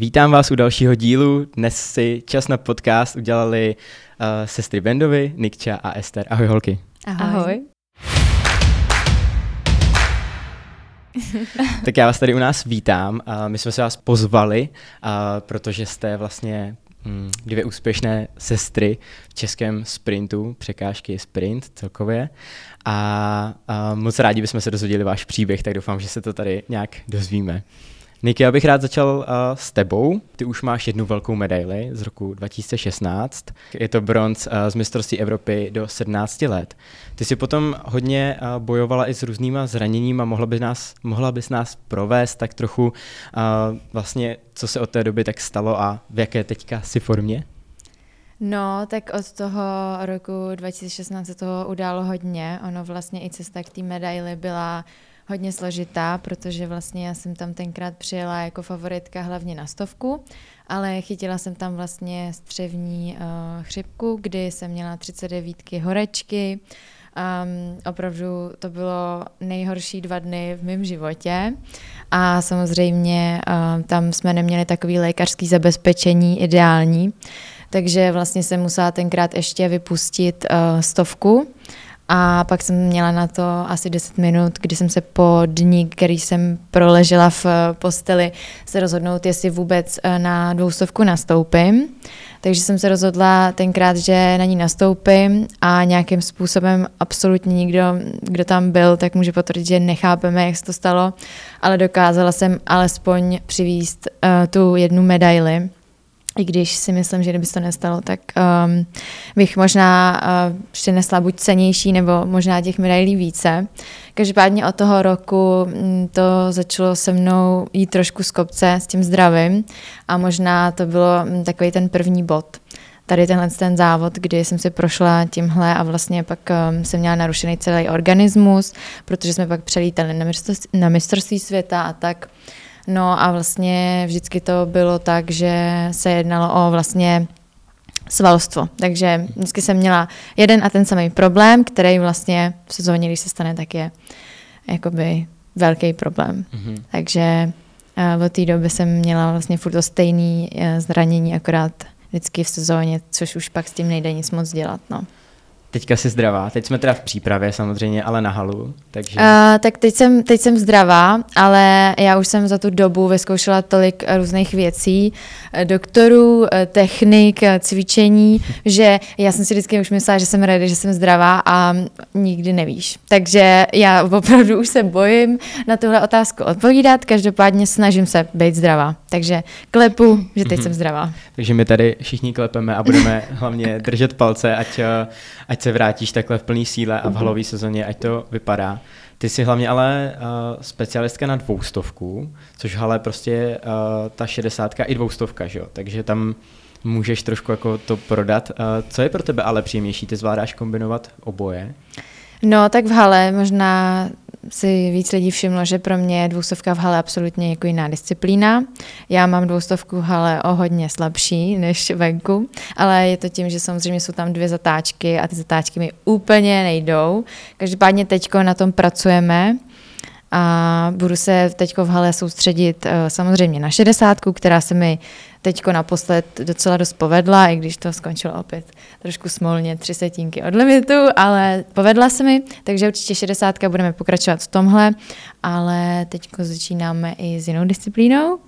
Vítám vás u dalšího dílu. Dnes si čas na podcast udělali uh, sestry Bendovi, Nikča a Ester. Ahoj holky. Ahoj. Ahoj. tak já vás tady u nás vítám. Uh, my jsme se vás pozvali, uh, protože jste vlastně um, dvě úspěšné sestry v českém sprintu, překážky sprint celkově. A uh, moc rádi bychom se dozvěděli váš příběh, tak doufám, že se to tady nějak dozvíme. Niky, já bych rád začal uh, s tebou. Ty už máš jednu velkou medaili z roku 2016. Je to bronz uh, z mistrovství Evropy do 17 let. Ty si potom hodně uh, bojovala i s různýma zraněníma. Mohla, by nás, mohla bys nás provést tak trochu uh, vlastně, co se od té doby tak stalo a v jaké teďka si formě? No, tak od toho roku 2016 se toho událo hodně. Ono vlastně i cesta k té medaili byla hodně složitá, protože vlastně já jsem tam tenkrát přijela jako favoritka hlavně na stovku, ale chytila jsem tam vlastně střevní uh, chřipku, kdy jsem měla 39 horečky, Um, opravdu to bylo nejhorší dva dny v mém životě. A samozřejmě um, tam jsme neměli takový lékařský zabezpečení ideální, takže vlastně jsem musela tenkrát ještě vypustit uh, stovku a pak jsem měla na to asi 10 minut, kdy jsem se po dní, který jsem proležela v posteli, se rozhodnout, jestli vůbec eh, na dvoustovku nastoupím. Takže jsem se rozhodla tenkrát, že na ní nastoupím a nějakým způsobem absolutně nikdo, kdo tam byl, tak může potvrdit, že nechápeme, jak se to stalo, ale dokázala jsem alespoň přivíst uh, tu jednu medaili i když si myslím, že kdyby se to nestalo, tak um, bych možná uh, přinesla buď cenější, nebo možná těch medailí více. Každopádně od toho roku um, to začalo se mnou jít trošku z kopce s tím zdravím a možná to bylo um, takový ten první bod. Tady tenhle ten závod, kdy jsem si prošla tímhle a vlastně pak um, jsem měla narušený celý organismus, protože jsme pak přelítali na na mistrovství světa a tak. No a vlastně vždycky to bylo tak, že se jednalo o vlastně svalstvo. Takže vždycky jsem měla jeden a ten samý problém, který vlastně v sezóně, když se stane, tak je jakoby velký problém. Mm-hmm. Takže uh, od té doby jsem měla vlastně furt to stejné uh, zranění, akorát vždycky v sezóně, což už pak s tím nejde nic moc dělat. No. Teďka jsi zdravá, teď jsme teda v přípravě samozřejmě, ale na halu, takže... Uh, tak teď jsem, teď jsem zdravá, ale já už jsem za tu dobu vyzkoušela tolik různých věcí, eh, doktorů, eh, technik, cvičení, že já jsem si vždycky už myslela, že jsem ready, že jsem zdravá a nikdy nevíš. Takže já opravdu už se bojím na tuhle otázku odpovídat, každopádně snažím se být zdravá. Takže klepu, že teď jsem zdravá. Takže my tady všichni klepeme a budeme hlavně držet palce, ať, ať se vrátíš takhle v plné síle a v halové sezóně, ať to vypadá. Ty jsi hlavně ale uh, specialistka na dvoustovku, což hale prostě uh, ta šedesátka i dvoustovka, že jo? Takže tam můžeš trošku jako to prodat. Uh, co je pro tebe ale příjemnější? Ty zvládáš kombinovat oboje? No, tak v hale možná si víc lidí všimlo, že pro mě je dvoustovka v hale absolutně jako jiná disciplína. Já mám dvoustovku v hale o hodně slabší než venku, ale je to tím, že samozřejmě jsou tam dvě zatáčky a ty zatáčky mi úplně nejdou. Každopádně teď na tom pracujeme a budu se teď v hale soustředit eh, samozřejmě na šedesátku, která se mi teď naposled docela dost povedla, i když to skončilo opět trošku smolně, tři setinky od limitu, ale povedla se mi, takže určitě šedesátka budeme pokračovat v tomhle, ale teď začínáme i s jinou disciplínou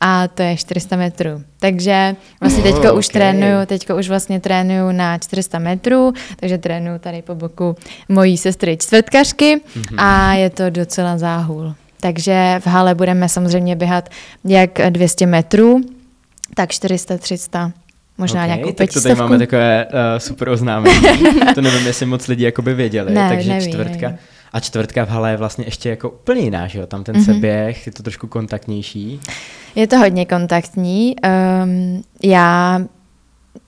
a to je 400 metrů. Takže vlastně teďko oh, už okay. trénuju, teďko už vlastně trénuju na 400 metrů, takže trénuju tady po boku mojí sestry čtvrtkařky mm-hmm. a je to docela záhul. Takže v hale budeme samozřejmě běhat jak 200 metrů, tak 400, 300, možná okay, nějakou tak to tady máme takové uh, super oznámení. to nevím, jestli moc lidí jakoby věděli, ne, takže neví, čtvrtka. Neví. A čtvrtka v hale je vlastně ještě jako úplně jiná, že jo? Tam ten mm-hmm. seběh, je to trošku kontaktnější. Je to hodně kontaktní. Um, já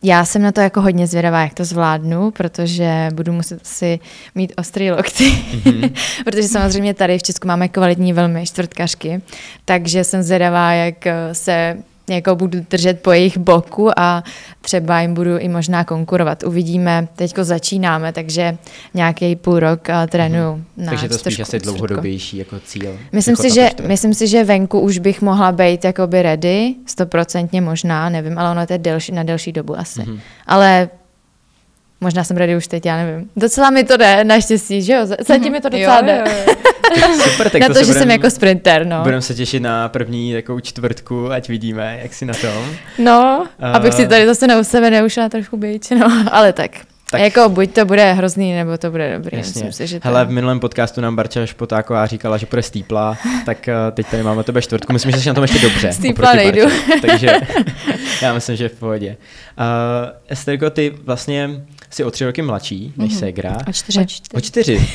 já jsem na to jako hodně zvědavá, jak to zvládnu, protože budu muset si mít ostrý lokty, mm-hmm. protože samozřejmě tady v Česku máme kvalitní velmi čtvrtkařky, takže jsem zvědavá, jak se jako budu držet po jejich boku a třeba jim budu i možná konkurovat. Uvidíme, teďko začínáme, takže nějaký půl rok uh, trénuju mm. na Takže to spíš asi dlouhodobější jako cíl. Myslím jako si, že, myslím si, že venku už bych mohla být jakoby ready, stoprocentně možná, nevím, ale ono to je delší, na delší dobu asi. Mm-hmm. Ale Možná jsem ready už teď, já nevím. Docela mi to jde, naštěstí, že jo? Zatím mi to docela jde. Super, tak na to, to že budem, jsem jako sprinter, no. Budeme se těšit na první takovou čtvrtku, ať vidíme, jak si na tom. No, uh, abych si tady zase na sebe neušla trošku být, no, ale tak. Tak... Jako buď to bude hrozný, nebo to bude dobrý. Jasně. Myslím si, že to... Hele, v minulém podcastu nám Barča Špotáková říkala, že bude stýpla, tak uh, teď tady máme tebe čtvrtku. Myslím, že jsi na tom ještě dobře. Stýpla nejdu. Barče, takže já myslím, že v pohodě. Uh, Esterko, ty vlastně jsi o tři roky mladší než mm-hmm. Segra. O čtyři. O čtyři.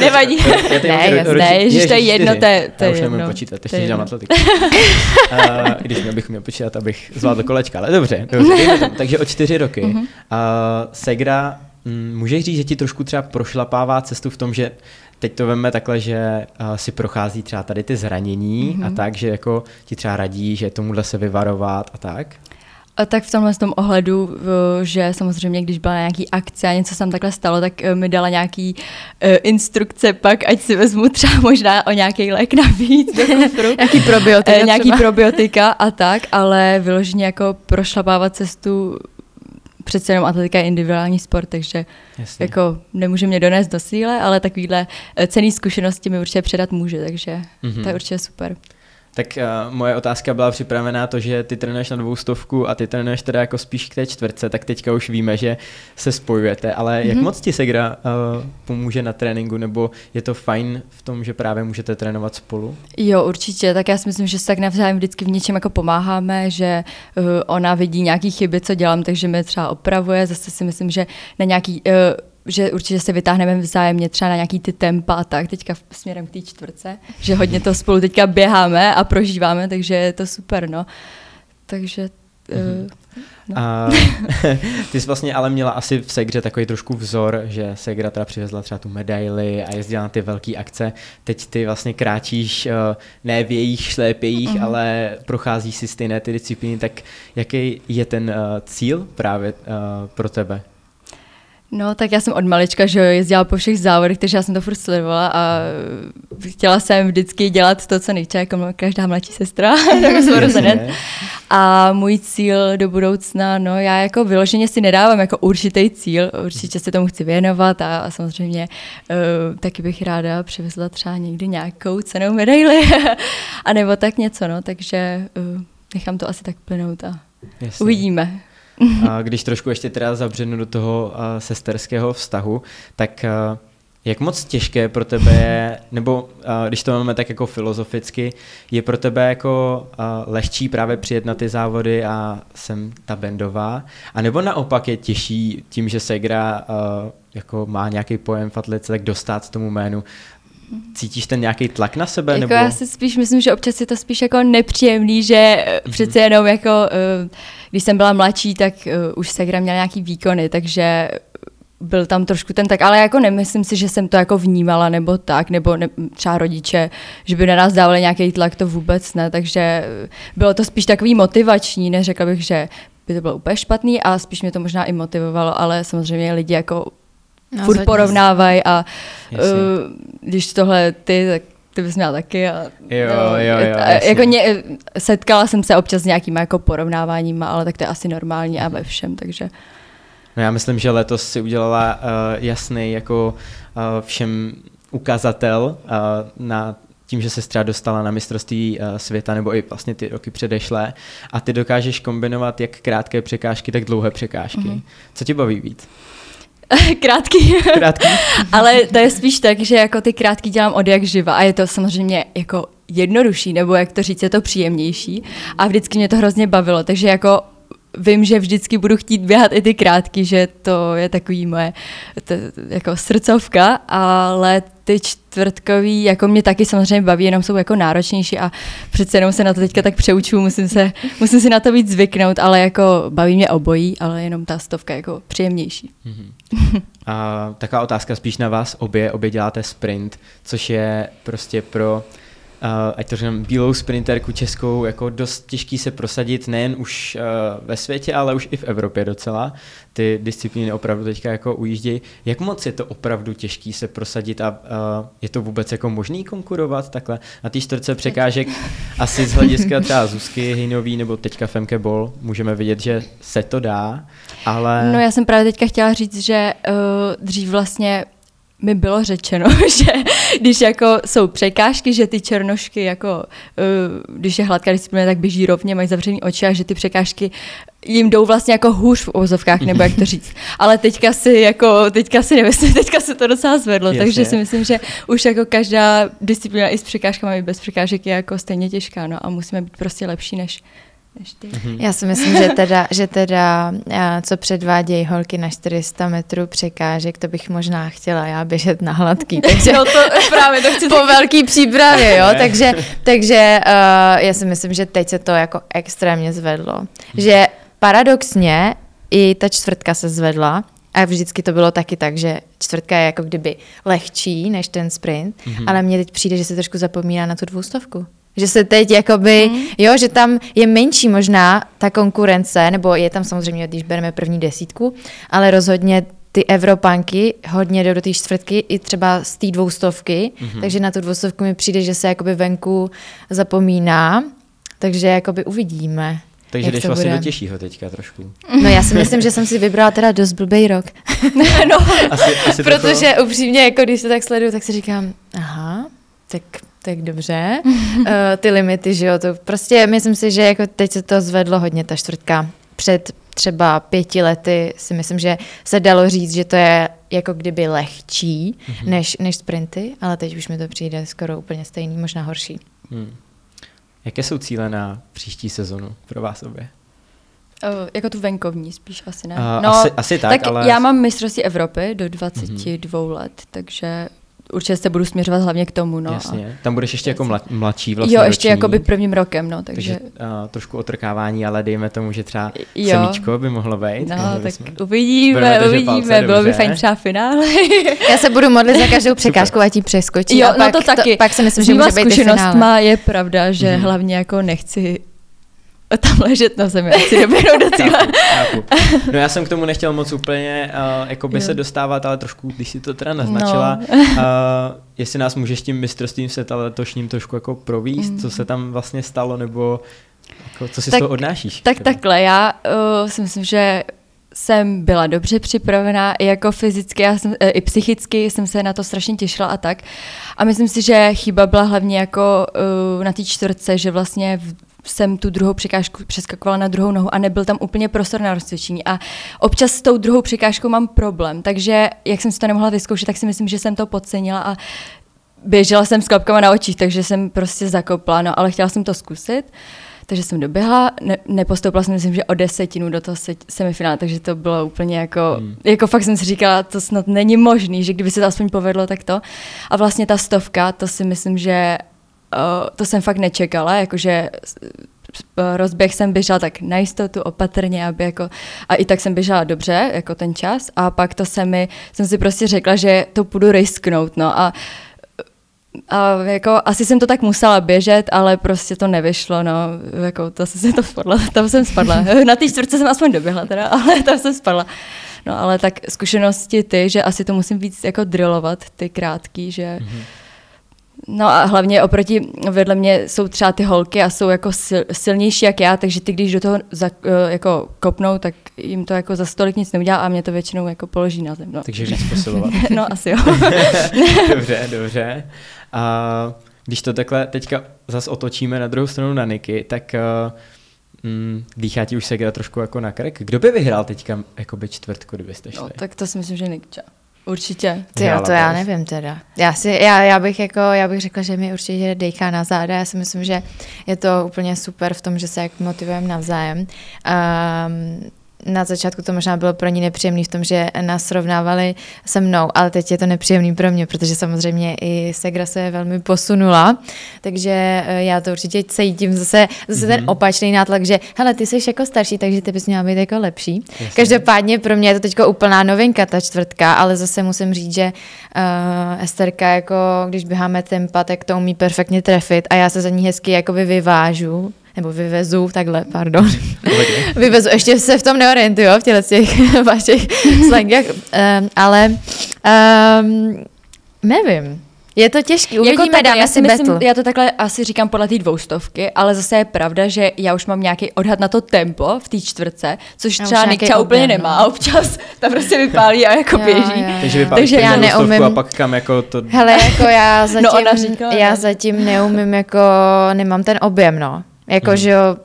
Nevadí. Ne, jasné, že to je jedno, to je Já už nemůžu počítat, ještě dělám atletiku. Když měl bych měl počítat, abych zvládl kolečka, ale dobře. dobře Takže o čtyři roky. Uh, Segra, mm, můžeš říct, že ti trošku třeba prošlapává cestu v tom, že teď to veme takhle, že uh, si prochází třeba tady ty zranění mm-hmm. a tak, že jako ti třeba radí, že tomuhle se vyvarovat a tak? Tak v tomhle tom ohledu, že samozřejmě, když byla nějaký akce a něco se tam takhle stalo, tak e, mi dala nějaký uh, instrukce pak, ať si vezmu třeba možná o nějaký lék navíc do kufru. nějaký probiotika Nějaký probiotika a tak, ale vyloženě jako prošlapávat cestu přece jenom atletika je individuální sport, takže Jasně. jako nemůže mě donést do síle, ale takovýhle cený zkušenosti mi určitě předat může, takže mm-hmm. to je určitě super. Tak uh, moje otázka byla připravená to, že ty trénuješ na dvou stovku a ty trénuješ teda jako spíš k té čtvrtce, tak teďka už víme, že se spojujete, ale mm-hmm. jak mhm. moc ti Segra uh, pomůže na tréninku, nebo je to fajn v tom, že právě můžete trénovat spolu? Jo, určitě, tak já si myslím, že se tak navzájem vždycky v něčem jako pomáháme, že uh, ona vidí nějaký chyby, co dělám, takže mi třeba opravuje, zase si myslím, že na nějaký uh, že určitě se vytáhneme vzájemně třeba na nějaký ty tempa a tak, teďka směrem k té čtvrce, že hodně to spolu teďka běháme a prožíváme, takže je to super, no. Takže mm-hmm. uh, No. A ty jsi vlastně ale měla asi v Segře takový trošku vzor, že Segra teda přivezla třeba tu medaili a jezdila na ty velké akce. Teď ty vlastně kráčíš uh, ne v jejich šlépějích, uh-huh. ale procházíš si stejné ty disciplíny, tak jaký je ten uh, cíl právě pro tebe? No, tak já jsem od malička, že jezdila po všech závodech, takže já jsem to furt sledovala a chtěla jsem vždycky dělat to, co nejče, jako každá mladší sestra, tak A můj cíl do budoucna, no já jako vyloženě si nedávám jako určitý cíl, určitě se tomu chci věnovat a, a samozřejmě uh, taky bych ráda přivezla třeba někdy nějakou cenou medaili, a nebo tak něco, no, takže uh, nechám to asi tak plynout a Jasně. uvidíme. A když trošku ještě teda zabřednu do toho sesterského vztahu, tak jak moc těžké pro tebe je, nebo když to máme tak jako filozoficky, je pro tebe jako lehčí právě přijet na ty závody a jsem ta bendová, a nebo naopak je těžší tím, že Segra jako má nějaký pojem v atletice, tak dostat tomu jménu. Cítíš ten nějaký tlak na sebe? Jako nebo? Já si spíš myslím, že občas je to spíš jako nepříjemný, že mm-hmm. přece jenom jako, uh, když jsem byla mladší, tak uh, už Segra měla nějaký výkony, takže byl tam trošku ten tak, ale jako nemyslím si, že jsem to jako vnímala nebo tak, nebo ne, třeba rodiče, že by na nás dávali nějaký tlak, to vůbec ne, takže bylo to spíš takový motivační, neřekla bych, že by to bylo úplně špatný a spíš mě to možná i motivovalo, ale samozřejmě lidi jako no, furt porovnávají a uh, když tohle ty, tak ty bys měla taky. A, jo, no, jo, jo, a, jako ně, setkala jsem se občas s nějakýma jako porovnáváníma, ale tak to je asi normální a ve všem, takže... No já myslím, že letos si udělala uh, jasný jako uh, všem ukazatel uh, na tím, že se třeba dostala na mistrovství uh, světa nebo i vlastně ty roky předešlé a ty dokážeš kombinovat jak krátké překážky, tak dlouhé překážky. Mm-hmm. Co tě baví víc? krátký. krátký. Ale to je spíš tak, že jako ty krátký dělám od jak živa a je to samozřejmě jako jednodušší, nebo jak to říct, je to příjemnější a vždycky mě to hrozně bavilo, takže jako vím, že vždycky budu chtít běhat i ty krátky, že to je takový moje to, jako srdcovka, ale ty čtvrtkový, jako mě taky samozřejmě baví, jenom jsou jako náročnější a přece jenom se na to teďka tak přeučuju, musím, se, musím si na to víc zvyknout, ale jako baví mě obojí, ale jenom ta stovka jako příjemnější. Mm-hmm. A taková otázka spíš na vás obě, obě děláte sprint, což je prostě pro ať to řekneme, bílou sprinterku českou, jako dost těžký se prosadit nejen už uh, ve světě, ale už i v Evropě docela. Ty disciplíny opravdu teďka jako ujíždějí. Jak moc je to opravdu těžký se prosadit a uh, je to vůbec jako možný konkurovat takhle? Na té čtvrtce překážek asi z hlediska třeba Zuzky Hejnový nebo teďka Femke Bol můžeme vidět, že se to dá, ale... No já jsem právě teďka chtěla říct, že uh, dřív vlastně mi bylo řečeno, že když jako jsou překážky, že ty černošky jako, uh, když je hladká disciplína, tak běží rovně, mají zavřený oči a že ty překážky jim jdou vlastně jako hůř v ozovkách, nebo jak to říct. Ale teďka si jako, teďka si nemyslím, teďka se to docela zvedlo, Jasně. takže si myslím, že už jako každá disciplína i s překážkami, i bez překážek je jako stejně těžká, no a musíme být prostě lepší než, než ty. Mm-hmm. Já si myslím, že teda, že teda co předvádějí holky na 400 metrů překážek, to bych možná chtěla já běžet na hladký. Takže no to právě to chci po velký přípravě, jo, takže, takže uh, já si myslím, že teď se to jako extrémně zvedlo. Že paradoxně i ta čtvrtka se zvedla, a vždycky to bylo taky tak, že čtvrtka je jako kdyby lehčí než ten sprint, mm-hmm. ale mně teď přijde, že se trošku zapomíná na tu dvoustovku. Že se teď jakoby, mm. jo, že tam je menší možná ta konkurence, nebo je tam samozřejmě, když bereme první desítku, ale rozhodně ty Evropanky hodně jdou do té čtvrtky i třeba z té dvoustovky, mm-hmm. takže na tu dvoustovku mi přijde, že se jakoby venku zapomíná, takže jakoby uvidíme. Takže jdeš vlastně bude. do těžšího teďka trošku. No já si myslím, že jsem si vybrala teda dost blbý rok. no, asi, asi protože trochu... upřímně, jako když se tak sleduju, tak si říkám, aha, tak tak dobře. uh, ty limity, že jo, to prostě myslím si, že jako teď se to zvedlo hodně, ta čtvrtka. Před třeba pěti lety si myslím, že se dalo říct, že to je jako kdyby lehčí mm-hmm. než, než sprinty, ale teď už mi to přijde skoro úplně stejný, možná horší. Hmm. Jaké jsou cíle na příští sezonu pro vás obě? Uh, jako tu venkovní spíš asi ne. Uh, no, asi, asi tak, tak ale... já mám mistrovství Evropy do 22 mm-hmm. let, takže určitě se budu směřovat hlavně k tomu. No. Jasně, tam budeš ještě jako mlad, mladší vlastně Jo, ještě jako by prvním rokem, no. Takže, takže uh, trošku otrkávání, ale dejme tomu, že třeba jo. semíčko by mohlo být. No, tak jsme... uvidíme, uvidíme, palce, bylo by fajn třeba finále. Já se budu modlit za každou překážku, ať ji přeskočí. Jo, a no to taky. To, pak si myslím, že může být má je pravda, že mm-hmm. hlavně jako nechci tam ležet na zemi, asi doběhnout do cíle. no já jsem k tomu nechtěl moc úplně uh, jako by se dostávat, ale trošku, když si to teda naznačila, no. uh, jestli nás můžeš tím mistrovstvím světa letošním trošku jako províst, mm. co se tam vlastně stalo, nebo jako, co si tak, z toho odnášíš? Tak teda? takhle, já uh, si myslím, že jsem byla dobře připravená i jako fyzicky já jsem, i psychicky jsem se na to strašně těšila a tak. A myslím si, že chyba byla hlavně jako uh, na té čtvrtce, že vlastně v, jsem tu druhou překážku přeskakovala na druhou nohu a nebyl tam úplně prostor na rozcvičení. A občas s tou druhou překážkou mám problém, takže jak jsem si to nemohla vyzkoušet, tak si myslím, že jsem to podcenila a běžela jsem s klapkama na očích, takže jsem prostě zakopla, no ale chtěla jsem to zkusit. Takže jsem doběhla, ne, nepostoupila jsem, myslím, že o desetinu do toho semifinále, takže to bylo úplně jako, hmm. jako fakt jsem si říkala, to snad není možný, že kdyby se to aspoň povedlo, tak to. A vlastně ta stovka, to si myslím, že uh, to jsem fakt nečekala, jakože rozběh jsem běžela tak na jistotu, opatrně, aby jako, a i tak jsem běžela dobře, jako ten čas, a pak to se mi, jsem si prostě řekla, že to půjdu risknout, no a a jako asi jsem to tak musela běžet, ale prostě to nevyšlo, no, jako to se to spadla, tam jsem spadla. Na té čtvrtce jsem aspoň doběhla teda, ale tam jsem spadla. No ale tak zkušenosti ty, že asi to musím víc jako drillovat, ty krátký, že mm-hmm No a hlavně oproti vedle mě jsou třeba ty holky a jsou jako sil, silnější jak já, takže ty, když do toho za, eh, jako kopnou, tak jim to jako za stolik nic neudělá a mě to většinou jako položí na zem. No. Takže víc posilovat. no asi jo. dobře, dobře. A když to takhle teďka zase otočíme na druhou stranu na Niky, tak uh, mm, dýchá ti už se trošku jako na krek. Kdo by vyhrál teďka jakoby čtvrtku, kdybyste šli? No, tak to si myslím, že Nikča. Určitě. Ty jo, to já nevím teda. Já, si, já, já, bych jako, já bych řekla, že mi určitě dejká na záda. Já si myslím, že je to úplně super v tom, že se jak motivujeme navzájem. Um, na začátku to možná bylo pro ní nepříjemný v tom, že nás srovnávali se mnou, ale teď je to nepříjemný pro mě, protože samozřejmě i Segra se velmi posunula, takže eh, já to určitě cítím zase, zase mm-hmm. ten mhm. opačný nátlak, že hele, ty jsi jako starší, takže ty bys měla být jako lepší. Jasně. Každopádně pro mě je to teď úplná novinka, ta čtvrtka, ale zase musím říct, že uh, Esterka, jako když běháme tempa, tak to umí perfektně trefit a já se za ní hezky jakoby vyvážu nebo vyvezu, takhle, pardon, vyvezu, ještě se v tom neorientuju, v těchto těch vašich slangách, um, ale um, nevím, je to těžké, jako uvidíme, jako dáme já si myslím, battle. Já to takhle asi říkám podle té dvoustovky, ale zase je pravda, že já už mám nějaký odhad na to tempo v té čtvrtce, což já třeba Nikča úplně no. nemá. Občas ta prostě vypálí a jako jo, běží. Jo, Takže vypálí Takže já neumím. A pak kam jako to... Hele, jako já zatím, no, ona říkala, já zatím neumím, jako nemám ten objem, no. Jako, hmm. že jo,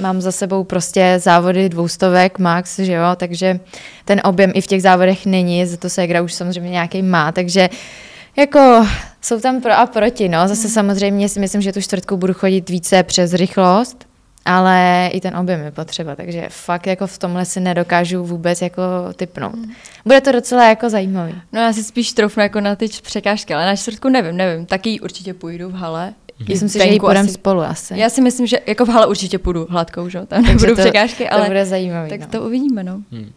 mám za sebou prostě závody dvoustovek max, že jo, takže ten objem i v těch závodech není, za to se hra už samozřejmě nějaký má, takže jako jsou tam pro a proti, no. Zase hmm. samozřejmě si myslím, že tu čtvrtku budu chodit více přes rychlost, ale i ten objem je potřeba, takže fakt jako v tomhle si nedokážu vůbec jako typnout. Hmm. Bude to docela jako zajímavý. No já si spíš troufnu jako na ty překážky, ale na čtvrtku nevím, nevím. Taky určitě půjdu v hale, Myslím si, že ji půjdeme spolu asi. Já si myslím, že jako v hale určitě půjdu hladkou, že? Tam nebudu to, překážky, ale to bude zajímavý, tak no. to uvidíme, no. Hmm.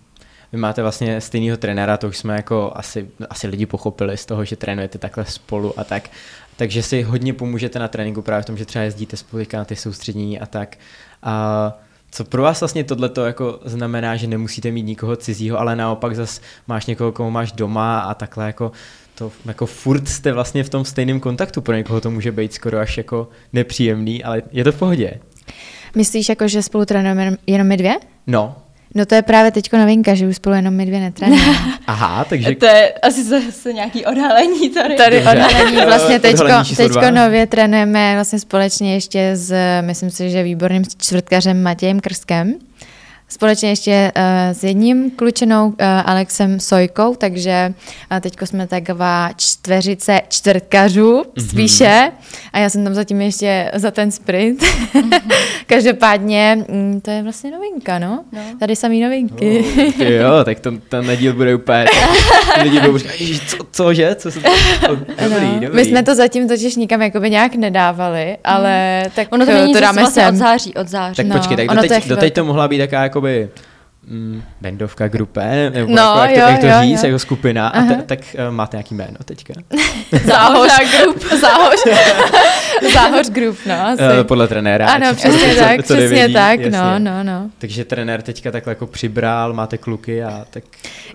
Vy máte vlastně stejného trenéra, to už jsme jako asi, asi lidi pochopili z toho, že trénujete takhle spolu a tak. Takže si hodně pomůžete na tréninku právě v tom, že třeba jezdíte spolu na ty soustředění a tak. A co pro vás vlastně tohle jako znamená, že nemusíte mít nikoho cizího, ale naopak zas máš někoho, koho máš doma a takhle jako to jako furt jste vlastně v tom stejném kontaktu. Pro někoho to může být skoro až jako nepříjemný, ale je to v pohodě. Myslíš jako, že spolu trénujeme jenom my dvě? No. No to je právě teď novinka, že už spolu jenom my dvě netrénujeme. Aha, takže... To je asi zase nějaký odhalení tady. Tady Dobře. odhalení. Vlastně teďko, teďko nově trénujeme vlastně společně ještě s, myslím si, že výborným čtvrtkařem Matějem Krskem společně ještě uh, s jedním klučenou uh, Alexem Sojkou, takže uh, teďko jsme taková čtveřice čtvrtkařů mm-hmm. spíše a já jsem tam zatím ještě za ten sprint. Mm-hmm. Každopádně mm, to je vlastně novinka, no. no. Tady samý novinky. Oh, jo, tak to, ten nedíl bude úplně lidi budou říkat, co, cože? Co se to... dobrý, no. dobrý. My jsme to zatím totiž nikam jakoby nějak nedávali, ale mm. tak ono to, to, to dáme vlastně sem. od září, od září. Tak no. počkej, tak doteď, to doteď to mohla být taká jakoby mm, bendovka grupé, nebo no, jako, jak, jo, to, jak to jo, říct, jo. jako skupina, a te, tak uh, máte nějaký jméno teďka? Záhoř Group. Záhoř. Záhoř Group, no. Asi. Uh, podle trenéra. Ano, přesně co, tak, co přesně nevědí, tak, no, jasně. no, no, no. Takže trenér teďka takhle jako přibral, máte kluky a tak...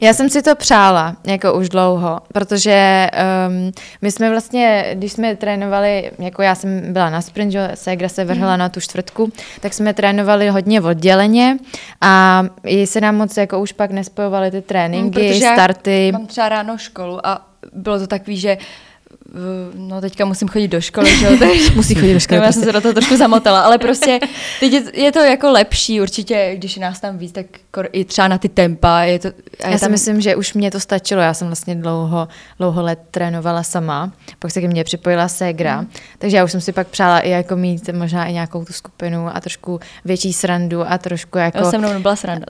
Já jsem si to přála, jako už dlouho, protože um, my jsme vlastně, když jsme trénovali, jako já jsem byla na sprint, že Segra se vrhla mm. na tu čtvrtku, tak jsme trénovali hodně odděleně a i se nám moc jako už pak nespojovaly ty tréninky, mm, starty. mám třeba ráno školu a bylo to takový, že no teďka musím chodit do školy, že jo, takže musí chodit do školy. Já jsem se do toho trošku zamotala, ale prostě teď je, je, to jako lepší určitě, když je nás tam víc, tak i třeba na ty tempa. Je to, já je si myslím, že už mě to stačilo, já jsem vlastně dlouho, dlouho let trénovala sama, pak se ke mně připojila Segra, mm. takže já už jsem si pak přála i jako mít možná i nějakou tu skupinu a trošku větší srandu a trošku jako... Já se mnou nebyla sranda.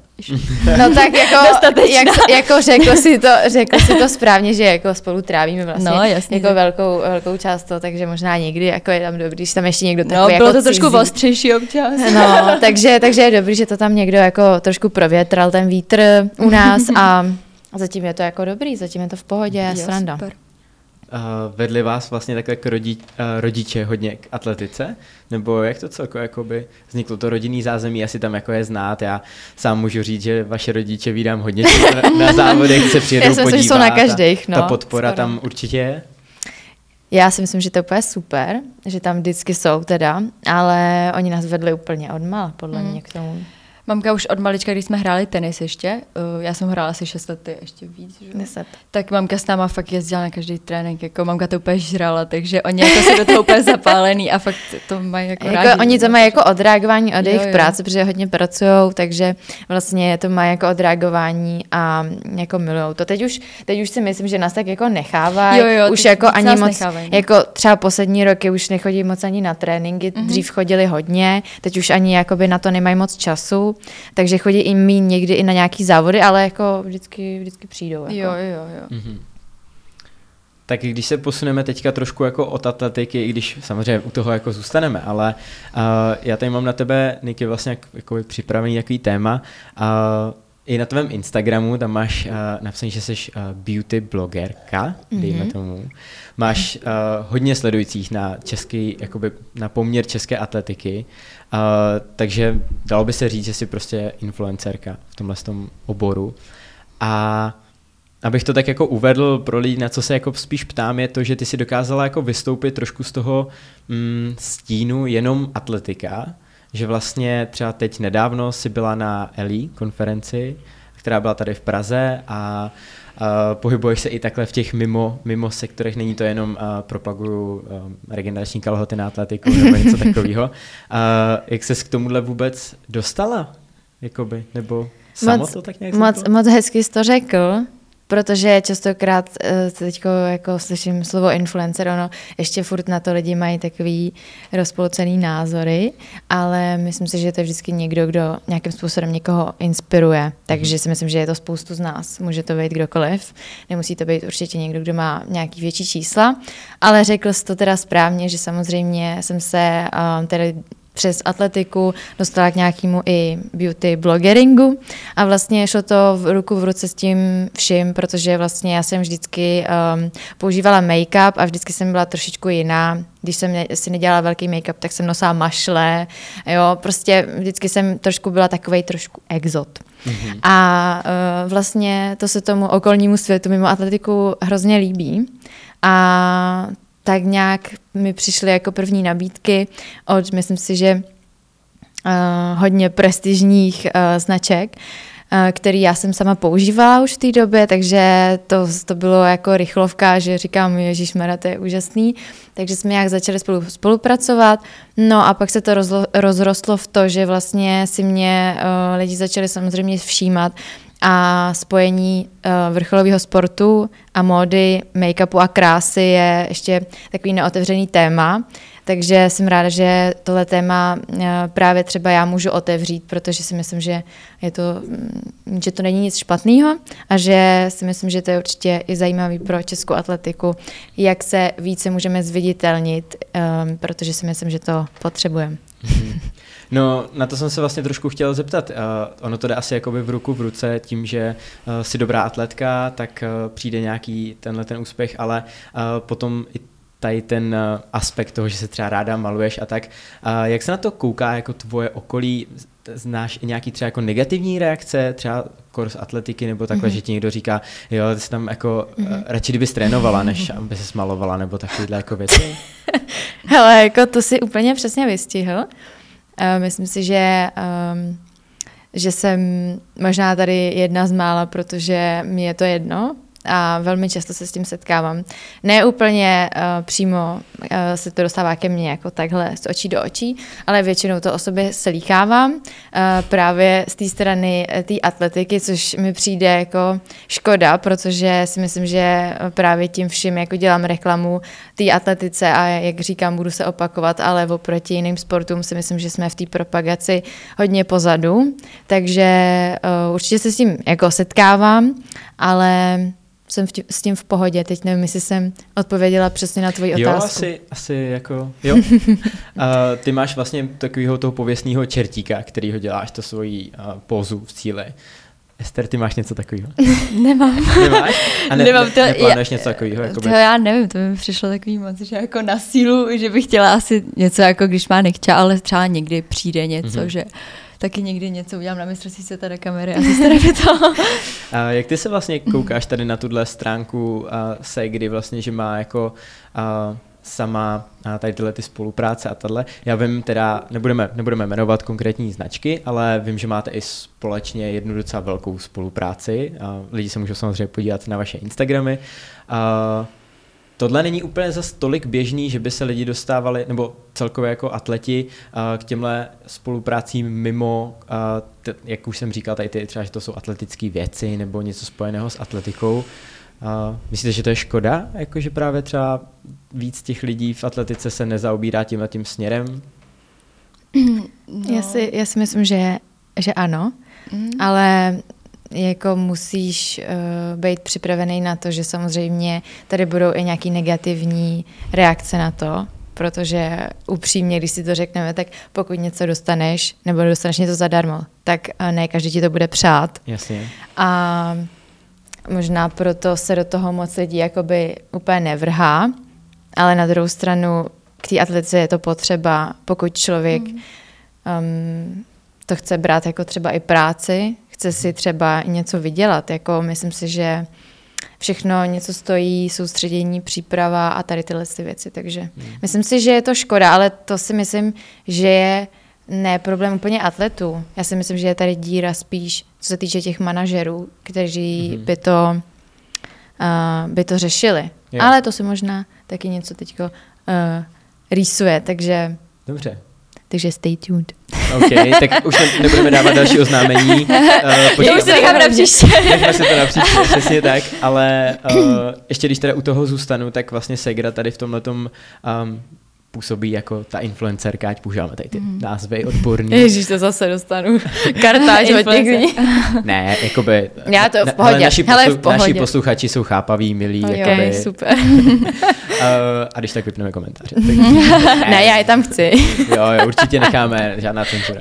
no tak jako, jak, jako řekl, si to, řekl si to správně, že jako spolu trávíme vlastně no, jasně. jako velkou, velkou část toho, takže možná někdy jako je tam dobrý, když tam ještě někdo takový No, bylo jako to trošku ostřejší občas. No, takže, takže je dobrý, že to tam někdo jako trošku provětral ten vítr u nás a zatím je to jako dobrý, zatím je to v pohodě, je sranda. Super. Uh, vedli vás vlastně takhle k rodi, uh, rodiče hodně k atletice? Nebo jak to celko jakoby vzniklo to rodinný zázemí, asi tam jako je znát. Já sám můžu říct, že vaše rodiče vídám hodně na, na závodech, se přijedou Já si myslím, že jsou na každých, no. Ta, ta podpora skoro. tam určitě je? Já si myslím, že to je úplně super, že tam vždycky jsou teda, ale oni nás vedli úplně od mala, podle mm. mě k tomu. Mamka už od malička, když jsme hráli tenis ještě, uh, já jsem hrála asi 6 let, ještě víc, že? 10. Tak mamka s náma fakt jezdila na každý trénink, jako mamka to úplně žrala, takže oni jako se do toho úplně zapálený a fakt to mají jako, jako rádi. Oni to mají jako odreagování od jejich práce, protože hodně pracují, takže vlastně to mají jako odreagování a jako milujou to. Teď už, teď už si myslím, že nás tak jako nechávají, už jako ani moc, nechávají, no. jako třeba poslední roky už nechodí moc ani na tréninky, mm-hmm. dřív chodili hodně, teď už ani jakoby na to nemají moc času, takže chodí i mý někdy i na nějaký závody, ale jako vždycky, vždycky přijdou. Jako. Jo, jo, jo. Mm-hmm. Tak když se posuneme teďka trošku jako od atletiky, i když samozřejmě u toho jako zůstaneme, ale uh, já tady mám na tebe, Niky, vlastně jak, jako připravený takový téma. Uh, i na tvém Instagramu tam máš uh, napsaný, že jsi uh, beauty blogerka, dejme mm-hmm. tomu. Máš uh, hodně sledujících na český, jakoby na poměr české atletiky, uh, takže dalo by se říct, že jsi prostě influencerka v tomhle tom oboru. A abych to tak jako uvedl pro lidi, na co se jako spíš ptám, je to, že ty si dokázala jako vystoupit trošku z toho mm, stínu jenom atletika, že vlastně třeba teď nedávno si byla na ELI konferenci, která byla tady v Praze a uh, pohybuješ se i takhle v těch mimo, mimo sektorech, není to jenom uh, propaguju um, regenerační kalhoty na atletiku nebo něco takového. Uh, jak ses k tomuhle vůbec dostala? Jakoby, nebo moc, to tak nějak moc, moc hezky jsi to řekl protože častokrát eh, teď jako slyším slovo influencer, ono ještě furt na to lidi mají takový rozpolcený názory, ale myslím si, že to je vždycky někdo, kdo nějakým způsobem někoho inspiruje, takže si myslím, že je to spoustu z nás, může to být kdokoliv, nemusí to být určitě někdo, kdo má nějaký větší čísla, ale řekl jsi to teda správně, že samozřejmě jsem se um, tedy přes atletiku dostala k nějakému i beauty blogeringu a vlastně šlo to v ruku v ruce s tím vším, protože vlastně já jsem vždycky um, používala make-up a vždycky jsem byla trošičku jiná. Když jsem si nedělala velký make-up, tak jsem nosila mašle, jo, prostě vždycky jsem trošku byla takovej trošku exot. Mm-hmm. A uh, vlastně to se tomu okolnímu světu mimo atletiku hrozně líbí. A tak nějak mi přišly jako první nabídky od, myslím si, že uh, hodně prestižních uh, značek, uh, který já jsem sama používala už v té době, takže to, to bylo jako rychlovka, že říkám, Ježíš to je úžasný. Takže jsme nějak začali spolu, spolupracovat. No a pak se to rozlo, rozrostlo v to, že vlastně si mě uh, lidi začali samozřejmě všímat, a spojení uh, vrcholového sportu a módy, make-upu a krásy je ještě takový neotevřený téma. Takže jsem ráda, že tohle téma uh, právě třeba já můžu otevřít, protože si myslím, že, je to, mm, že to není nic špatného a že si myslím, že to je určitě i zajímavý pro českou atletiku, jak se více můžeme zviditelnit, um, protože si myslím, že to potřebujeme. Mm-hmm. No, na to jsem se vlastně trošku chtěl zeptat. Uh, ono to jde asi jakoby v ruku v ruce tím, že uh, jsi dobrá atletka, tak uh, přijde nějaký tenhle ten úspěch, ale uh, potom i tady ten uh, aspekt toho, že se třeba ráda maluješ a tak. Uh, jak se na to kouká jako tvoje okolí? Znáš i nějaký třeba jako negativní reakce, třeba kurz atletiky nebo takhle, mm-hmm. že ti někdo říká, jo, ty jsi tam jako mm-hmm. radši kdybys trénovala, než aby se smalovala nebo takovýhle jako věci? Hele, jako to si úplně přesně vystihl. Uh, myslím si, že, um, že jsem možná tady jedna z mála, protože mi je to jedno, a velmi často se s tím setkávám. Ne úplně uh, přímo uh, se to dostává ke mně jako takhle z očí do očí, ale většinou to o sobě slýchávám uh, právě z té strany té atletiky, což mi přijde jako škoda, protože si myslím, že právě tím vším jako dělám reklamu té atletice a jak říkám, budu se opakovat, ale oproti jiným sportům si myslím, že jsme v té propagaci hodně pozadu, takže uh, určitě se s tím jako setkávám, ale jsem v tím, s tím v pohodě. Teď nevím, jestli jsem odpověděla přesně na tvoji otázku. Jo, asi, asi jako, jo. uh, ty máš vlastně takového toho pověstného čertíka, který ho děláš, to svojí uh, pózu v cíli. Ester, ty máš něco takového? Nemám. Nemáš? A ne, Nemám to, neplánuješ já, něco takového? Jako to já nevím, to mi přišlo takový moc, že jako na sílu, že bych chtěla asi něco jako když má nechča, ale třeba někdy přijde něco, mm-hmm. že taky někdy něco udělám na mistrovství světa do kamery a se to. a jak ty se vlastně koukáš tady na tuhle stránku uh, Segry vlastně, že má jako uh, sama a tady tyhle ty spolupráce a tahle. Já vím teda, nebudeme, nebudeme jmenovat konkrétní značky, ale vím, že máte i společně jednu docela velkou spolupráci. A lidi se můžou samozřejmě podívat na vaše Instagramy. A Tohle není úplně za tolik běžný, že by se lidi dostávali, nebo celkově jako atleti, k těmhle spoluprácím mimo, jak už jsem říkal, tady ty třeba, že to jsou atletické věci nebo něco spojeného s atletikou. Myslíte, že to je škoda, jakože právě třeba víc těch lidí v atletice se nezaobírá tímhle tím směrem? No. Já, si, já si myslím, že že ano, mm. ale jako musíš uh, být připravený na to, že samozřejmě tady budou i nějaký negativní reakce na to, protože upřímně, když si to řekneme, tak pokud něco dostaneš, nebo dostaneš něco zadarmo, tak uh, ne každý ti to bude přát. Jasně. A možná proto se do toho moc lidí jakoby úplně nevrhá, ale na druhou stranu k té atletice je to potřeba, pokud člověk mm. um, to chce brát jako třeba i práci, chce si třeba něco vydělat. Jako myslím si, že všechno něco stojí, soustředění, příprava a tady tyhle ty věci. Takže hmm. myslím si, že je to škoda, ale to si myslím, že je ne problém úplně atletů. Já si myslím, že je tady díra spíš, co se týče těch manažerů, kteří hmm. by to uh, by to řešili. Jo. Ale to si možná taky něco teďko uh, rýsuje, takže Dobře. Takže stay tuned. OK, tak už ne, nebudeme dávat další oznámení. Uh, Já už si nechám na příště. Nechme si to na příště, přesně tak. Ale uh, ještě když teda u toho zůstanu, tak vlastně Segra tady v tomhle um, působí jako ta influencerka, ať používáme tady ty mm. názvy odborný. Ježíš, to zase dostanu. Kartáč od někdy. ne, jakoby... Já to v pohodě. Hele, naši, Hele, v pohodě. naši posluchači jsou chápaví, milí. Oh, jakoby, jo, super. uh, a když tak vypneme komentáře. Tak, ne, ne, já je tam chci. jo, jo, určitě necháme, žádná cenzura.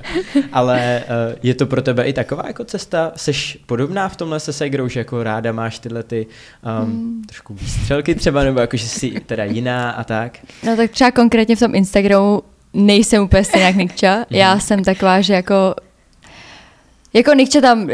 Ale uh, je to pro tebe i taková jako cesta? Seš podobná v tomhle se Segrou, že jako ráda máš tyhle ty um, mm. trošku výstřelky třeba, nebo jako, že jsi teda jiná a tak? No tak třeba konkrétně v tom Instagramu nejsem úplně stejně jak Nikča. Já jsem taková, že jako jako Nikča tam uh,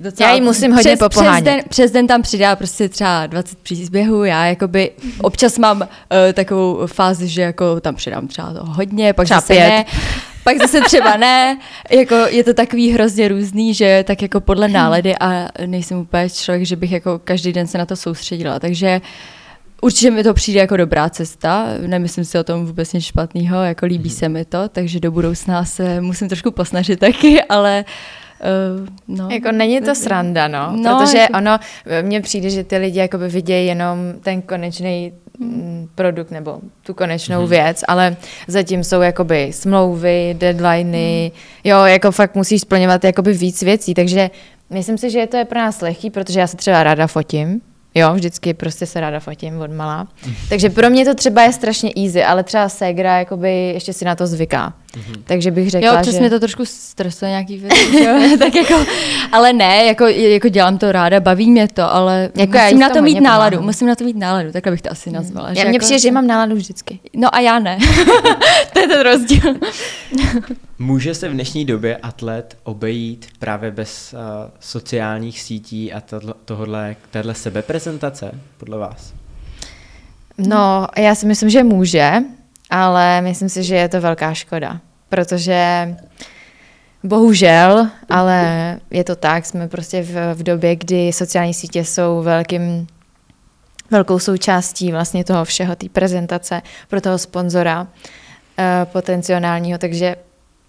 docela... Já jí musím hodně přes, přes den, přes den tam přidá prostě třeba 20 příběhů, já jakoby občas mám uh, takovou fázi, že jako tam přidám třeba to hodně, pak třeba zase pět. ne, pak zase třeba ne, jako je to takový hrozně různý, že tak jako podle nálady a nejsem úplně člověk, že bych jako každý den se na to soustředila, takže uh, Určitě mi to přijde jako dobrá cesta, nemyslím si o tom vůbec nic špatného, jako líbí mm. se mi to, takže do budoucna se musím trošku posnažit taky, ale Uh, no. Jako není to sranda, no, no protože jako... ono, mně přijde, že ty lidi jakoby vidějí jenom ten konečný mm, produkt nebo tu konečnou hmm. věc, ale zatím jsou jakoby smlouvy, deadliny, hmm. jo, jako fakt musíš splňovat jakoby víc věcí, takže myslím si, že to je pro nás lehký, protože já se třeba ráda fotím, Jo, vždycky prostě se ráda fotím od malá. Takže pro mě to třeba je strašně easy, ale třeba Segra jakoby ještě si na to zvyká. Mm-hmm. Takže bych řekla, jo, občas že... mě to trošku stresuje nějaký věci, tak jako, ale ne, jako, jako dělám to ráda, baví mě to, ale jako musím na to mít náladu, pomáhám. musím na to mít náladu, takhle bych to asi nazvala. Já mě jako... přijde, že mám náladu vždycky. No a já ne. to je ten rozdíl. Může se v dnešní době atlet obejít právě bez uh, sociálních sítí a tohle, téhle sebeprezentace, podle vás? No, já si myslím, že může, ale myslím si, že je to velká škoda, protože bohužel, ale je to tak, jsme prostě v, v době, kdy sociální sítě jsou velkým velkou součástí vlastně toho všeho, té prezentace pro toho sponzora uh, potenciálního, takže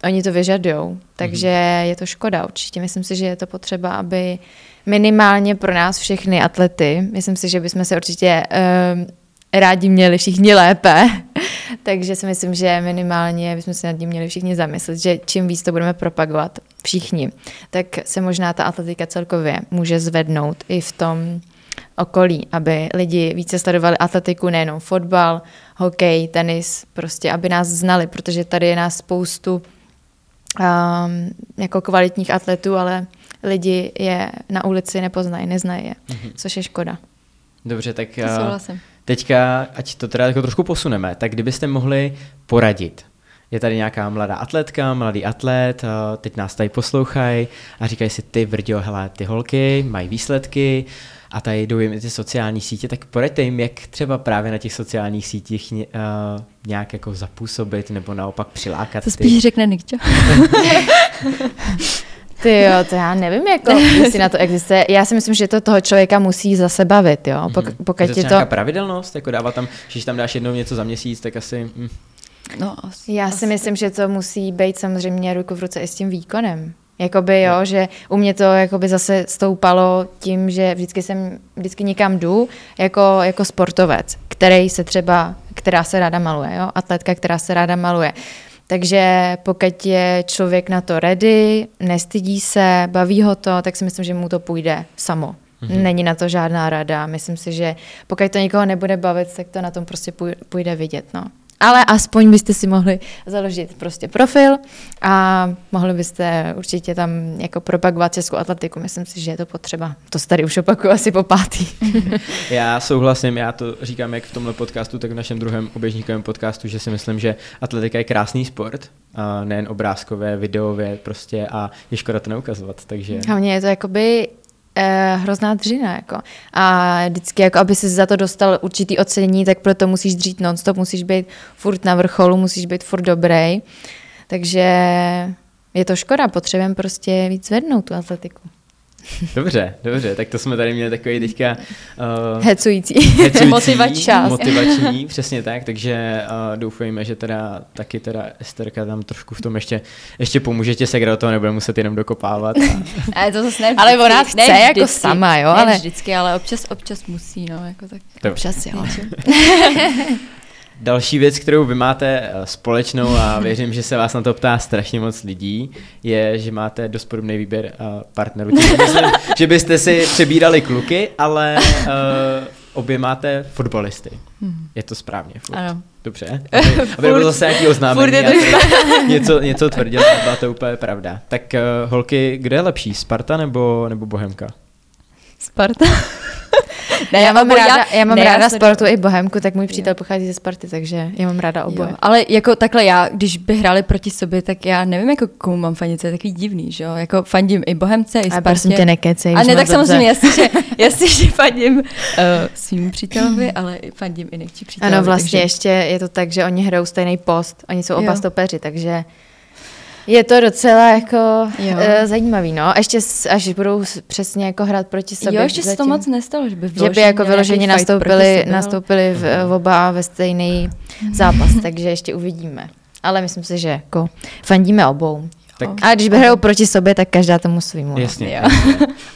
oni to vyžadují. Takže mm-hmm. je to škoda určitě. Myslím si, že je to potřeba, aby minimálně pro nás všechny atlety, myslím si, že bychom se určitě uh, rádi měli všichni lépe. Takže si myslím, že minimálně bychom se nad tím měli všichni zamyslet, že čím víc to budeme propagovat všichni, tak se možná ta atletika celkově může zvednout i v tom okolí, aby lidi více sledovali atletiku, nejenom fotbal, hokej, tenis, prostě aby nás znali, protože tady je nás spoustu um, jako kvalitních atletů, ale lidi je na ulici nepoznají, neznají je, mm-hmm. což je škoda. Dobře, tak uh, teďka, ať to teda jako trošku posuneme, tak kdybyste mohli poradit, je tady nějaká mladá atletka, mladý atlet, uh, teď nás tady poslouchají a říkají si ty vrďo, hele, ty holky mají výsledky a tady jdou jim ty sociální sítě, tak poraďte jim, jak třeba právě na těch sociálních sítích uh, nějak jako zapůsobit nebo naopak přilákat. To spíš ty. řekne Nikča. Ty jo, to já nevím, jako, jestli na to existuje. Já si myslím, že to toho člověka musí zase bavit, jo. Pok, mm-hmm. pokud je to... nějaká pravidelnost, jako dává tam, když tam dáš jednou něco za měsíc, tak asi... Hm. No, asi, já si asi. myslím, že to musí být samozřejmě ruku v ruce i s tím výkonem. Jakoby jo, no. že u mě to jakoby zase stoupalo tím, že vždycky jsem, vždycky někam jdu jako, jako sportovec, který se třeba, která se ráda maluje, jo, atletka, která se ráda maluje Takže pokud je člověk na to ready, nestydí se, baví ho to, tak si myslím, že mu to půjde samo. Mm-hmm. Není na to žádná rada. Myslím si, že pokud to nikoho nebude bavit, tak to na tom prostě půjde vidět. No. Ale aspoň byste si mohli založit prostě profil a mohli byste určitě tam jako propagovat českou atletiku. Myslím si, že je to potřeba. To tady už opakuju asi po pátý. já souhlasím, já to říkám jak v tomhle podcastu, tak v našem druhém oběžníkovém podcastu, že si myslím, že atletika je krásný sport, a nejen obrázkové, videově prostě a je škoda to neukazovat, takže... Hlavně je to jakoby eh, hrozná dřina. Jako. A vždycky, jako, aby si za to dostal určitý ocenění, tak proto musíš dřít non-stop, musíš být furt na vrcholu, musíš být furt dobrý. Takže je to škoda, potřebujeme prostě víc zvednout tu atletiku. Dobře, dobře, tak to jsme tady měli takový teďka... Uh, hecující. hecující motivační. Motivační, přesně tak, takže uh, doufejme, že teda taky teda Esterka tam trošku v tom ještě, ještě pomůže tě se toho nebude muset jenom dokopávat. A... ale to zase ne Ale ona chce ne jako sama, jo? Ne ale... vždycky, ale občas, občas musí, no, jako tak. To. Občas, jo. Další věc, kterou vy máte eh, společnou a věřím, že se vás na to ptá strašně moc lidí, je, že máte dost podobný výběr eh, partnerů. Myslím, že byste si přebírali kluky, ale uh, obě máte fotbalisty. Hmm. Je to správně? Furt. Ano. Dobře. Aby, aby bylo zase nějaký oznámení. něco, něco tvrdil, byla to úplně pravda. Tak uh, holky, kde je lepší? Sparta nebo, nebo Bohemka? Sparta. ne, já mám ráda, já, já mám ne, ráda Spartu i Bohemku, tak můj přítel pochází ze Sparty, takže já mám ráda oboje. Jo, ale jako takhle já, když by hráli proti sobě, tak já nevím, jako komu mám fandit, to je takový divný, že jo? Jako fandím i Bohemce, i Spartě. A prosím tě nekecej. A ne, tak samozřejmě, jasně, že, jasně, že fandím uh, svým přítelovi, ale fandím i nechci přítelovi. Ano, vlastně takže... ještě je to tak, že oni hrajou stejný post, oni jsou oba jo. stopeři, takže je to docela jako jo. uh, zajímavý, no. Ještě až budou přesně jako hrát proti sobě. Jo, ještě se to moc nestalo, že by Že by jako vyloženě nastoupili, sobě, nastoupili v, v oba ve stejný zápas, takže ještě uvidíme. Ale myslím si, že jako fandíme obou. Tak, a když by hrajou proti sobě, tak každá tomu svýmu. Jasně. Jo.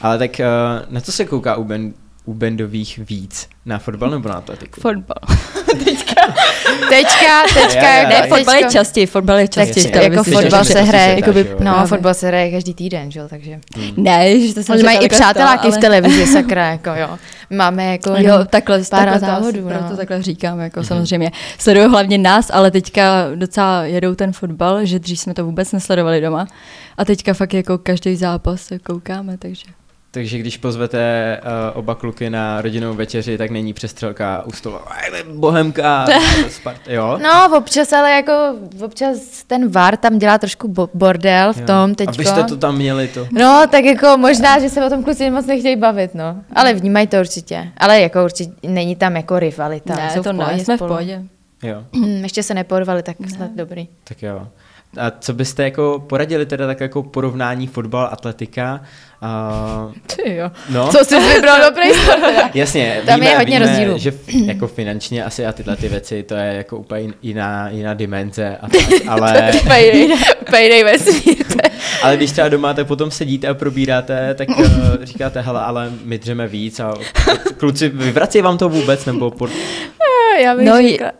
Ale tak uh, na co se kouká u, ben, u bendových víc? Na fotbal nebo na atletiku? Fotbal. teďka. teďka, teďka. Já, já, ne, fotbal je častěji, fotbal je častěji. Tak, jako fotbal se hraje, jakoby, no, fotbal se hraje každý týden, že jo, takže. Hmm. Ne, že to se mají i přáteláky ale... v televizi, sakra, jako jo. Máme jako jo, takhle, pár takhle závodů, no. to takhle říkám, jako mm-hmm. samozřejmě. Sledují hlavně nás, ale teďka docela jedou ten fotbal, že dřív jsme to vůbec nesledovali doma. A teďka fakt jako každý zápas koukáme, takže. Takže když pozvete uh, oba kluky na rodinnou večeři, tak není přestřelka u stolu. Bohemka, Sparta, jo? No, občas, ale jako občas ten VAR tam dělá trošku bo- bordel v jo. tom teďko. Abyste to tam měli to. No, tak jako možná, že se o tom kluci moc nechtějí bavit, no. Ale vnímají to určitě. Ale jako určitě není tam jako rivalita. Ne, jsou to ne, jsme v pohodě. Jo. Hmm, ještě se neporvali, tak ne. snad dobrý. Tak jo. A co byste jako poradili teda tak jako porovnání fotbal, atletika? Uh, Ty jo. No. Co jsi vybral dobrý sport? Jasně. Tam víme, je hodně víme, rozdílů. že jako finančně asi a tyhle ty věci, to je jako úplně jiná, jiná dimenze. A tak, ale... Payday ale když třeba doma tak potom sedíte a probíráte, tak uh, říkáte, hele, ale my dřeme víc a kluci, vyvrací vám to vůbec, nebo pod... Já bych no, řekla,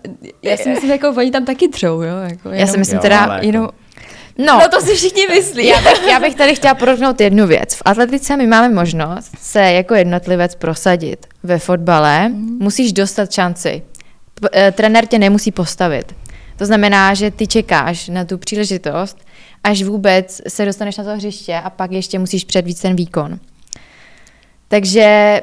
já si myslím, jako oni tam taky třou, jo. Jako, jenom, já si myslím jo, teda, jako... jenom, No, no to si všichni myslí. Já bych, já bych tady chtěla porovnout jednu věc. V atletice my máme možnost se jako jednotlivec prosadit. Ve fotbale mm. musíš dostat šanci. Eh, trenér tě nemusí postavit. To znamená, že ty čekáš na tu příležitost, až vůbec se dostaneš na to hřiště a pak ještě musíš předvíc ten výkon. Takže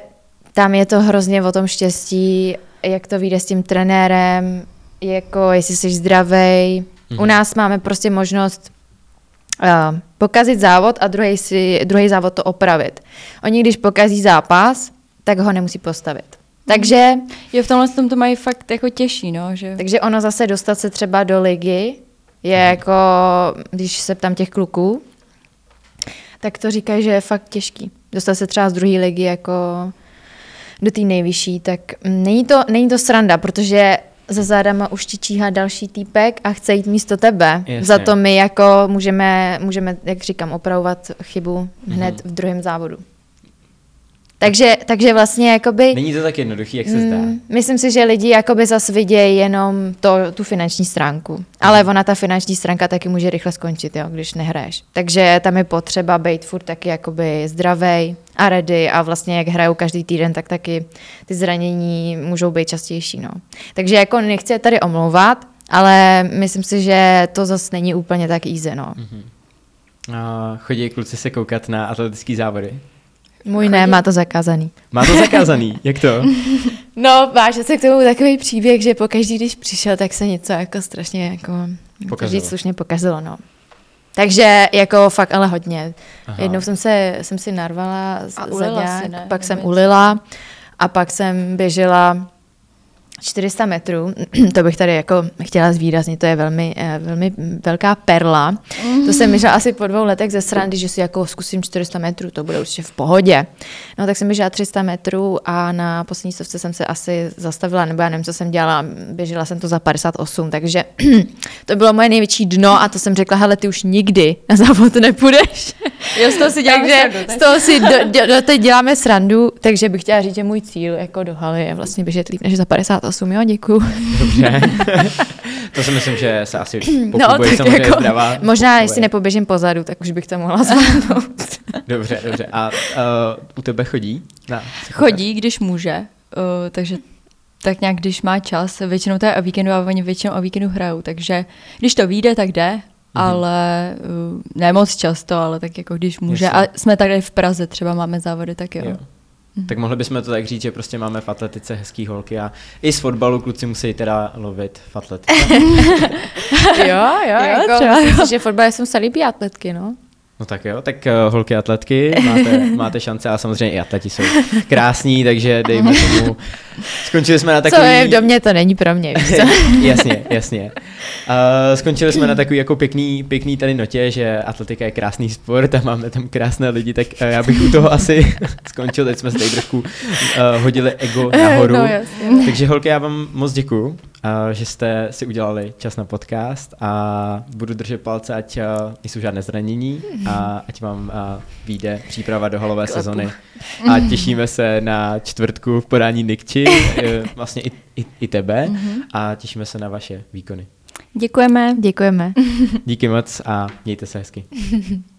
tam je to hrozně o tom štěstí, jak to vyjde s tím trenérem, jako jestli jsi zdravý. Mm-hmm. U mhm. nás máme prostě možnost uh, pokazit závod a druhý, si, druhý závod to opravit. Oni, když pokazí zápas, tak ho nemusí postavit. Takže... Jo, v tomhle tom to mají fakt jako těžší, no, že... Takže ono zase dostat se třeba do ligy je mhm. jako, když se ptám těch kluků, tak to říkají, že je fakt těžký. Dostat se třeba z druhé ligy jako do té nejvyšší, tak není to, není to sranda, protože za zádama už ti číhá další týpek a chce jít místo tebe. Jasně. Za to my jako můžeme, můžeme, jak říkám, opravovat chybu hned mm-hmm. v druhém závodu. Takže, takže vlastně jakoby... Není to tak jednoduchý, jak se zdá. Mm, myslím si, že lidi jakoby zase vidějí jenom to, tu finanční stránku. Ale ona ta finanční stránka taky může rychle skončit, jo, když nehraješ. Takže tam je potřeba být furt taky jakoby zdravej a ready a vlastně jak hrajou každý týden, tak taky ty zranění můžou být častější. No. Takže jako nechci tady omlouvat, ale myslím si, že to zase není úplně tak easy. No. Mm-hmm. Chodí kluci se koukat na atletické závody? Můj ne, má to zakázaný. Má to zakázaný, jak to? No, váže se k tomu takový příběh, že po každý, když přišel, tak se něco jako strašně jako pokazilo. slušně pokazilo, no. Takže jako fakt ale hodně. Aha. Jednou jsem se, jsem si narvala a za si, ne? pak jsem ulila a pak jsem běžela 400 metrů, to bych tady jako chtěla zvýraznit, to je velmi, eh, velmi velká perla. To jsem běžela asi po dvou letech ze srandy, že si jako zkusím 400 metrů, to bude určitě v pohodě. No tak jsem běžela 300 metrů a na poslední stovce jsem se asi zastavila, nebo já nevím, co jsem dělala, běžela jsem to za 58, takže to bylo moje největší dno a to jsem řekla, hele, ty už nikdy na závod nepůjdeš. Jo, z toho si děláme takže srandu. Z toho si do, do, do, teď děláme srandu, takže bych chtěla říct, že můj cíl jako do haly je vlastně běžet líp než za 58, jo, děkuju. Dobře. to si myslím, že se asi no, tak jako, zdravá. Možná, jestli nepoběžím pozadu, tak už bych to mohla zvládnout. dobře, dobře. A uh, u tebe chodí? Na, chodí, když může. Uh, takže tak nějak, když má čas, většinou to je o víkendu a oni většinou o víkendu hrajou, takže když to vyjde, tak jde, mm-hmm. ale uh, ne moc často, ale tak jako když může. Jasně. A jsme tady v Praze, třeba máme závody, tak jo. jo. Mhm. Tak mohli bychom to tak říct, že prostě máme v atletice hezký holky a i z fotbalu kluci musí teda lovit v atletice. jo, jo, jo jako, třeba, myslím jo. Že fotbal jsou se líbí atletky, no. No tak jo, tak uh, holky atletky, máte, máte šance a samozřejmě i atleti jsou krásní, takže dejme tomu. Skončili jsme na takový... Co je v domě, to není pro mě. jasně, jasně. Uh, skončili jsme na takový jako pěkný, pěkný tady notě, že atletika je krásný sport a máme tam krásné lidi, tak uh, já bych u toho asi skončil, teď jsme se tady trošku uh, hodili ego nahoru. No, takže holky, já vám moc děkuju že jste si udělali čas na podcast a budu držet palce, ať nejsou žádné zranění a ať vám vyjde příprava do halové sezony. A těšíme se na čtvrtku v podání Nikči, vlastně i, i, i tebe mhm. a těšíme se na vaše výkony. Děkujeme. Děkujeme. Díky moc a mějte se hezky.